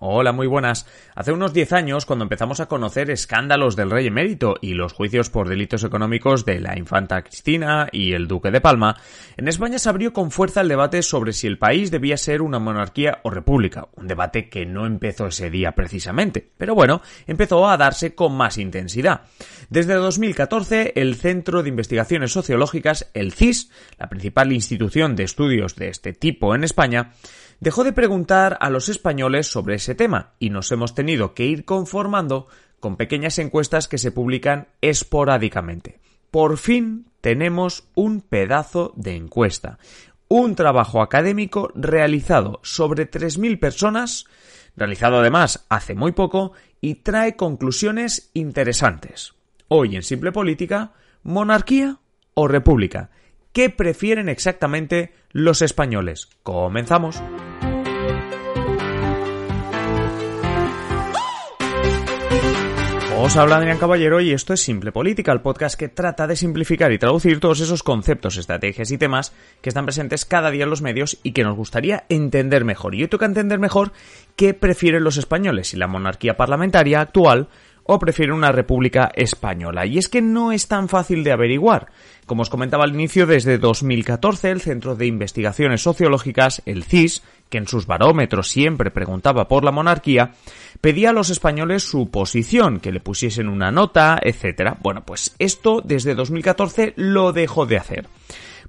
Hola, muy buenas. Hace unos 10 años, cuando empezamos a conocer escándalos del rey emérito y los juicios por delitos económicos de la infanta Cristina y el duque de Palma, en España se abrió con fuerza el debate sobre si el país debía ser una monarquía o república, un debate que no empezó ese día precisamente, pero bueno, empezó a darse con más intensidad. Desde 2014, el Centro de Investigaciones Sociológicas, el CIS, la principal institución de estudios de este tipo en España, dejó de preguntar a los españoles sobre ese tema y nos hemos tenido que ir conformando con pequeñas encuestas que se publican esporádicamente. Por fin tenemos un pedazo de encuesta, un trabajo académico realizado sobre 3.000 personas, realizado además hace muy poco, y trae conclusiones interesantes. Hoy en Simple Política, monarquía o república. ¿Qué prefieren exactamente los españoles? Comenzamos. Os habla Adrián Caballero y esto es Simple Política, el podcast que trata de simplificar y traducir todos esos conceptos, estrategias y temas que están presentes cada día en los medios y que nos gustaría entender mejor. Y hoy toca entender mejor qué prefieren los españoles, si la monarquía parlamentaria actual o prefieren una república española. Y es que no es tan fácil de averiguar. Como os comentaba al inicio, desde 2014 el Centro de Investigaciones Sociológicas, el CIS, que en sus barómetros siempre preguntaba por la monarquía, pedía a los españoles su posición, que le pusiesen una nota, etc. Bueno, pues esto desde 2014 lo dejó de hacer.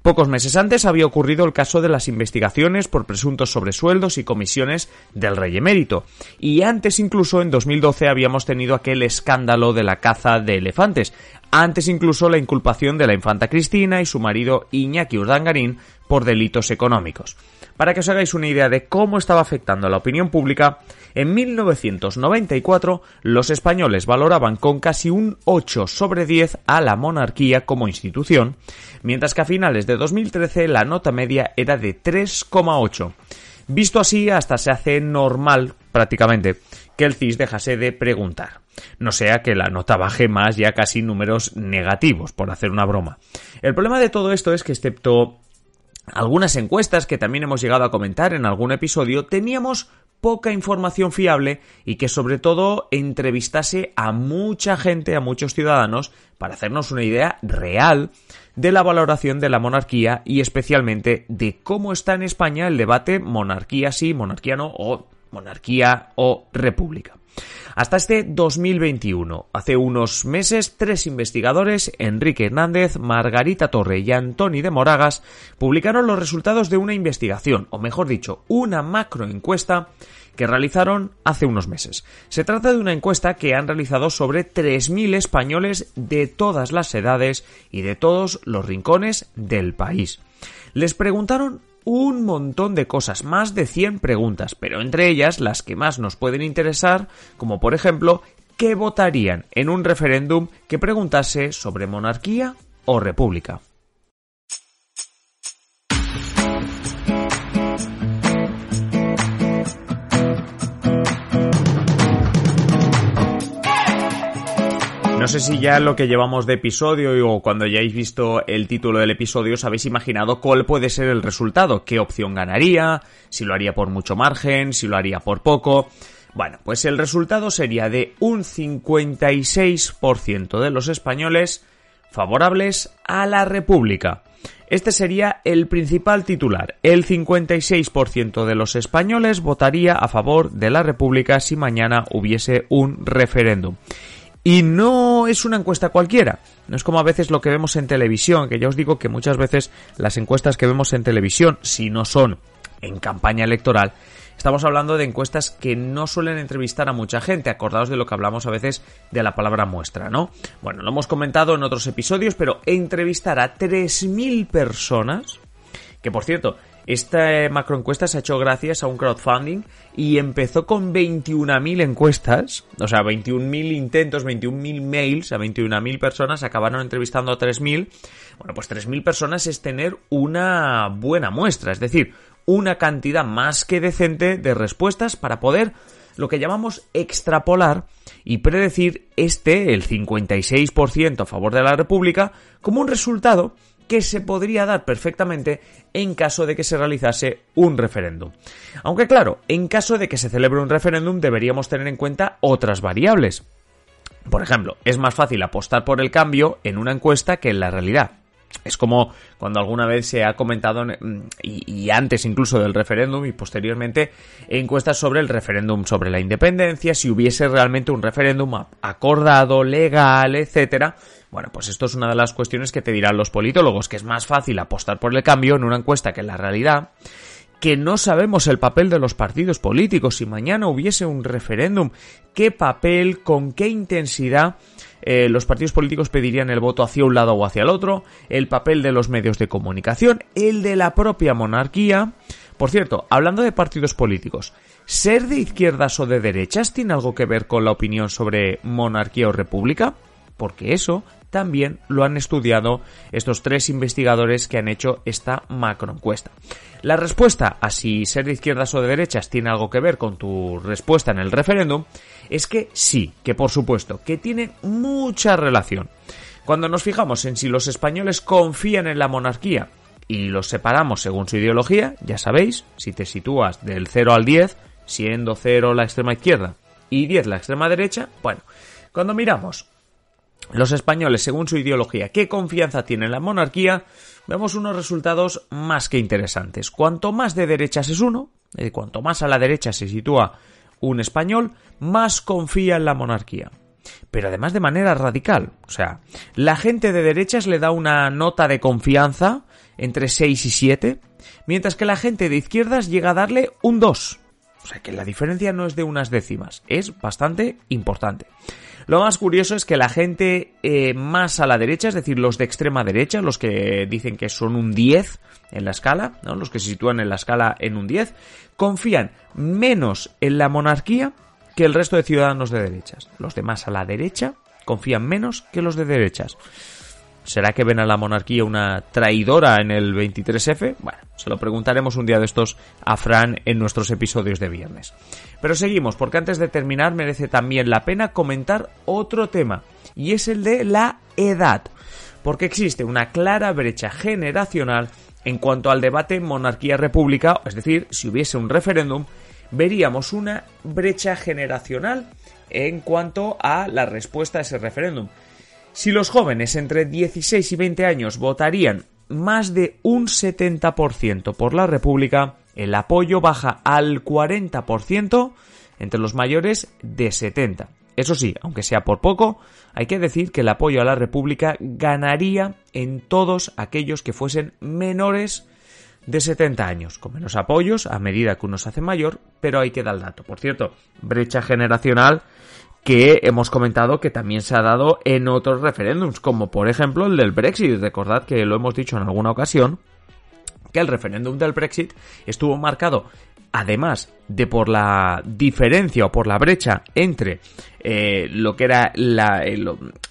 Pocos meses antes había ocurrido el caso de las investigaciones por presuntos sobresueldos y comisiones del rey emérito, y antes incluso en 2012 habíamos tenido aquel escándalo de la caza de elefantes, antes incluso la inculpación de la infanta Cristina y su marido Iñaki Urdangarín por delitos económicos. Para que os hagáis una idea de cómo estaba afectando a la opinión pública, en 1994 los españoles valoraban con casi un 8 sobre 10 a la monarquía como institución, mientras que a finales de 2013 la nota media era de 3,8. Visto así, hasta se hace normal, prácticamente, que el CIS dejase de preguntar. No sea que la nota baje más ya casi números negativos, por hacer una broma. El problema de todo esto es que, excepto algunas encuestas que también hemos llegado a comentar en algún episodio, teníamos poca información fiable y que sobre todo entrevistase a mucha gente, a muchos ciudadanos, para hacernos una idea real de la valoración de la monarquía y especialmente de cómo está en España el debate monarquía sí, monarquía no o monarquía o república. Hasta este 2021, hace unos meses, tres investigadores, Enrique Hernández, Margarita Torre y Antoni de Moragas, publicaron los resultados de una investigación, o mejor dicho, una macroencuesta que realizaron hace unos meses. Se trata de una encuesta que han realizado sobre 3.000 españoles de todas las edades y de todos los rincones del país. Les preguntaron un montón de cosas, más de 100 preguntas, pero entre ellas las que más nos pueden interesar, como por ejemplo, ¿qué votarían en un referéndum que preguntase sobre monarquía o república? No sé si ya lo que llevamos de episodio o cuando hayáis visto el título del episodio os habéis imaginado cuál puede ser el resultado, qué opción ganaría, si lo haría por mucho margen, si lo haría por poco. Bueno, pues el resultado sería de un 56% de los españoles favorables a la República. Este sería el principal titular. El 56% de los españoles votaría a favor de la República si mañana hubiese un referéndum. Y no es una encuesta cualquiera. No es como a veces lo que vemos en televisión, que ya os digo que muchas veces las encuestas que vemos en televisión, si no son en campaña electoral, estamos hablando de encuestas que no suelen entrevistar a mucha gente. Acordaos de lo que hablamos a veces de la palabra muestra, ¿no? Bueno, lo hemos comentado en otros episodios, pero entrevistar a 3.000 personas, que por cierto, Esta eh, macroencuesta se ha hecho gracias a un crowdfunding y empezó con 21.000 encuestas, o sea, 21.000 intentos, 21.000 mails a 21.000 personas, acabaron entrevistando a 3.000. Bueno, pues 3.000 personas es tener una buena muestra, es decir, una cantidad más que decente de respuestas para poder lo que llamamos extrapolar y predecir este, el 56% a favor de la República, como un resultado que se podría dar perfectamente en caso de que se realizase un referéndum. Aunque claro, en caso de que se celebre un referéndum deberíamos tener en cuenta otras variables. Por ejemplo, es más fácil apostar por el cambio en una encuesta que en la realidad. Es como cuando alguna vez se ha comentado, mm, y, antes incluso del referéndum y posteriormente, encuestas sobre el referéndum sobre la independencia, si hubiese realmente un referéndum acordado, legal, etcétera. Bueno, pues esto es una de las cuestiones que te dirán los politólogos, que es más fácil apostar por el cambio en una encuesta que en la realidad que no sabemos el papel de los partidos políticos. Si mañana hubiese un referéndum, ¿qué papel, con qué intensidad eh, los partidos políticos pedirían el voto hacia un lado o hacia el otro, el papel de los medios de comunicación, el de la propia monarquía. Por cierto, hablando de partidos políticos, ¿ser de izquierdas o de derechas tiene algo que ver con la opinión sobre monarquía o república? Porque eso también lo han estudiado estos tres investigadores que han hecho esta macroencuesta. La respuesta a si ser de izquierdas o de derechas tiene algo que ver con tu respuesta en el referéndum es que sí, que por supuesto, que tiene mucha relación. Cuando nos fijamos en si los españoles confían en la monarquía y los separamos según su ideología, ya sabéis, si te sitúas del 0 al 10, siendo 0 la extrema izquierda y 10 la extrema derecha, bueno, cuando miramos los españoles según su ideología qué confianza tienen en la monarquía, vemos unos resultados más que interesantes. Cuanto más de derechas es uno, eh, cuanto más a la derecha se sitúa un español, más confía en la monarquía. Pero además de manera radical. O sea, la gente de derechas le da una nota de confianza entre 6 y 7, mientras que la gente de izquierdas llega a darle un 2. O sea que la diferencia no es de unas décimas, es bastante importante. Lo más curioso es que la gente eh, más a la derecha, es decir, los de extrema derecha, los que dicen que son un 10 en la escala, ¿no? los que se sitúan en la escala en un 10, confían menos en la monarquía que el resto de ciudadanos de derechas. Los demás a la derecha confían menos que los de derechas. ¿Será que ven a la monarquía una traidora en el 23F? Bueno, se lo preguntaremos un día de estos a Fran en nuestros episodios de viernes. Pero seguimos, porque antes de terminar merece también la pena comentar otro tema, y es el de la edad, porque existe una clara brecha generacional en cuanto al debate monarquía-república, es decir, si hubiese un referéndum, veríamos una brecha generacional en cuanto a la respuesta a ese referéndum. Si los jóvenes entre 16 y 20 años votarían más de un 70% por la República, el apoyo baja al 40% entre los mayores de 70. Eso sí, aunque sea por poco, hay que decir que el apoyo a la República ganaría en todos aquellos que fuesen menores de 70 años, con menos apoyos a medida que uno se hace mayor, pero hay que dar el dato. Por cierto, brecha generacional que hemos comentado que también se ha dado en otros referéndums, como por ejemplo el del Brexit. Recordad que lo hemos dicho en alguna ocasión, que el referéndum del Brexit estuvo marcado además de por la diferencia o por la brecha entre eh, lo que era el,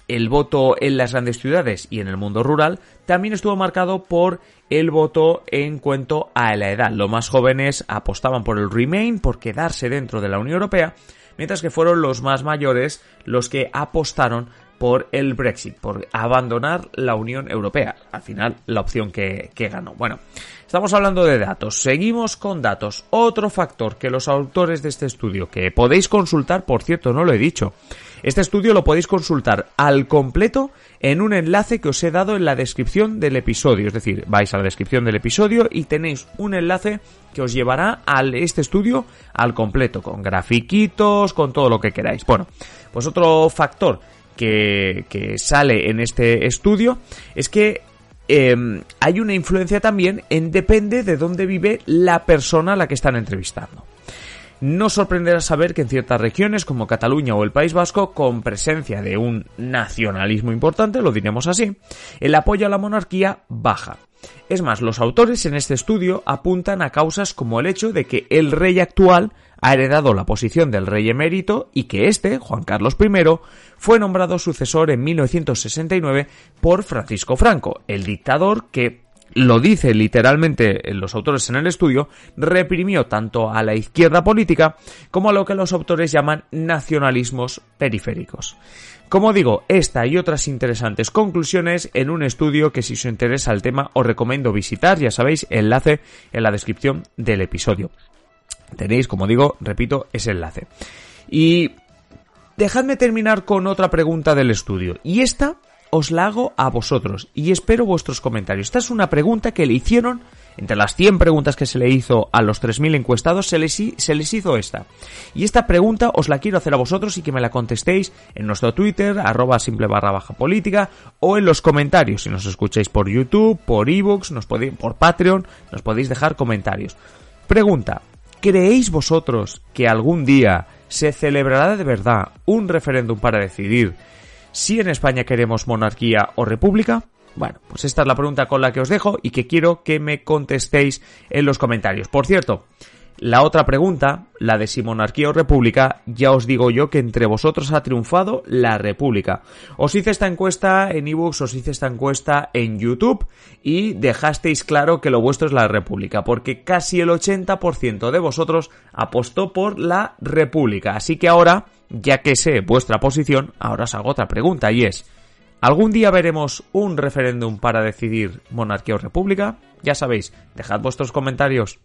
el, voto en las grandes ciudades y en el mundo rural, también estuvo marcado por el voto en cuanto a la edad. Los más jóvenes apostaban por el Remain, por quedarse dentro de la Unión Europea, mientras que fueron los más mayores los que apostaron por el Brexit, por abandonar la Unión Europea. Al final, la opción que, que, ganó. Bueno, estamos hablando de datos. Seguimos con datos. Otro factor que los autores de este estudio, que podéis consultar, por cierto, no lo he dicho, este estudio lo podéis consultar al completo en un enlace que os he dado en la descripción del episodio. Es decir, vais a la descripción del episodio y tenéis un enlace que os llevará a este estudio al completo, con grafiquitos, con todo lo que queráis. Bueno, pues otro factor que, sale en este estudio es que em, hay una influencia también en depende de dónde vive la persona a la que están entrevistando. No sorprenderá saber que en ciertas regiones como Cataluña o el País Vasco, con presencia de un nacionalismo importante, lo diremos así, el apoyo a la monarquía baja. Es más, los autores en este estudio apuntan a causas como el hecho de que el rey actual ha heredado la posición del rey emérito y que este, Juan Carlos I, fue nombrado sucesor en 1969 por Francisco Franco, el dictador que lo dice literalmente los autores en el estudio, reprimió tanto a la izquierda política como a lo que los autores llaman nacionalismos periféricos. Como digo, esta y otras interesantes conclusiones en un estudio que si os interesa el tema os recomiendo visitar, ya sabéis, enlace en la descripción del episodio. Tenéis, como digo, repito, ese enlace. Y dejadme terminar con otra pregunta del estudio. Y esta os la hago a vosotros y espero vuestros comentarios. Esta es una pregunta que le hicieron, entre las 100 preguntas que se le hizo a los 3.000 encuestados, se les, se les hizo esta. Y esta pregunta os la quiero hacer a vosotros y que me la contestéis en nuestro Twitter, arroba simple barra baja política, o en los comentarios, si nos escucháis por YouTube, por ebooks, por Patreon, nos podéis dejar comentarios. Pregunta, ¿creéis vosotros que algún día se celebrará de verdad un referéndum para decidir si en España queremos monarquía o república. Bueno, pues esta es la pregunta con la que os dejo y que quiero que me contestéis en los comentarios. Por cierto, la otra pregunta, la de si monarquía o república, ya os digo yo que entre vosotros ha triunfado la república. Os hice esta encuesta en ebooks, os hice esta encuesta en YouTube y dejasteis claro que lo vuestro es la república, porque casi el 80% de vosotros apostó por la república. Así que ahora ya que sé vuestra posición, ahora os hago otra pregunta y es, ¿algún día veremos un referéndum para decidir monarquía o república? Ya sabéis, dejad vuestros comentarios.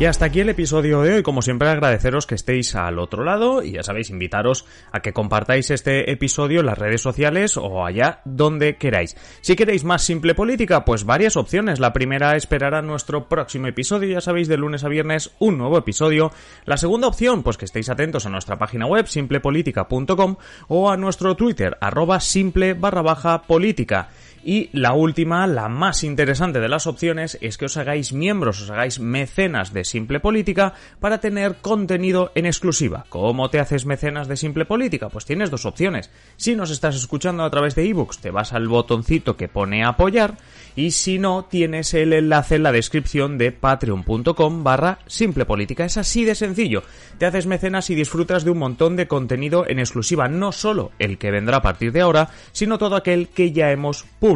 Y hasta aquí el episodio de hoy. Como siempre, agradeceros que estéis al otro lado y ya sabéis, invitaros a que compartáis este episodio en las redes sociales o allá donde queráis. Si queréis más simple política, pues varias opciones. La primera, esperar a nuestro próximo episodio. Ya sabéis, de lunes a viernes, un nuevo episodio. La segunda opción, pues que estéis atentos a nuestra página web, simplepolitica.com o a nuestro Twitter, arroba simple barra baja política. Y la última, la más interesante de las opciones, es que os hagáis miembros, os hagáis mecenas de Simple Política para tener contenido en exclusiva. ¿Cómo te haces mecenas de Simple Política? Pues tienes dos opciones. Si nos estás escuchando a través de ebooks, te vas al botoncito que pone apoyar y si no, tienes el enlace en la descripción de patreon.com barra Simple Política. Es así de sencillo. Te haces mecenas y disfrutas de un montón de contenido en exclusiva, no solo el que vendrá a partir de ahora, sino todo aquel que ya hemos publicado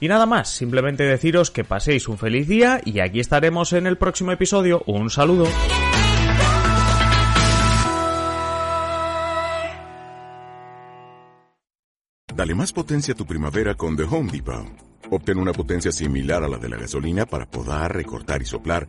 Y nada más, simplemente deciros que paséis un feliz día y aquí estaremos en el próximo episodio. Un saludo. Dale más potencia a tu primavera con The Home Depot. Obtén una potencia similar a la de la gasolina para poder recortar y soplar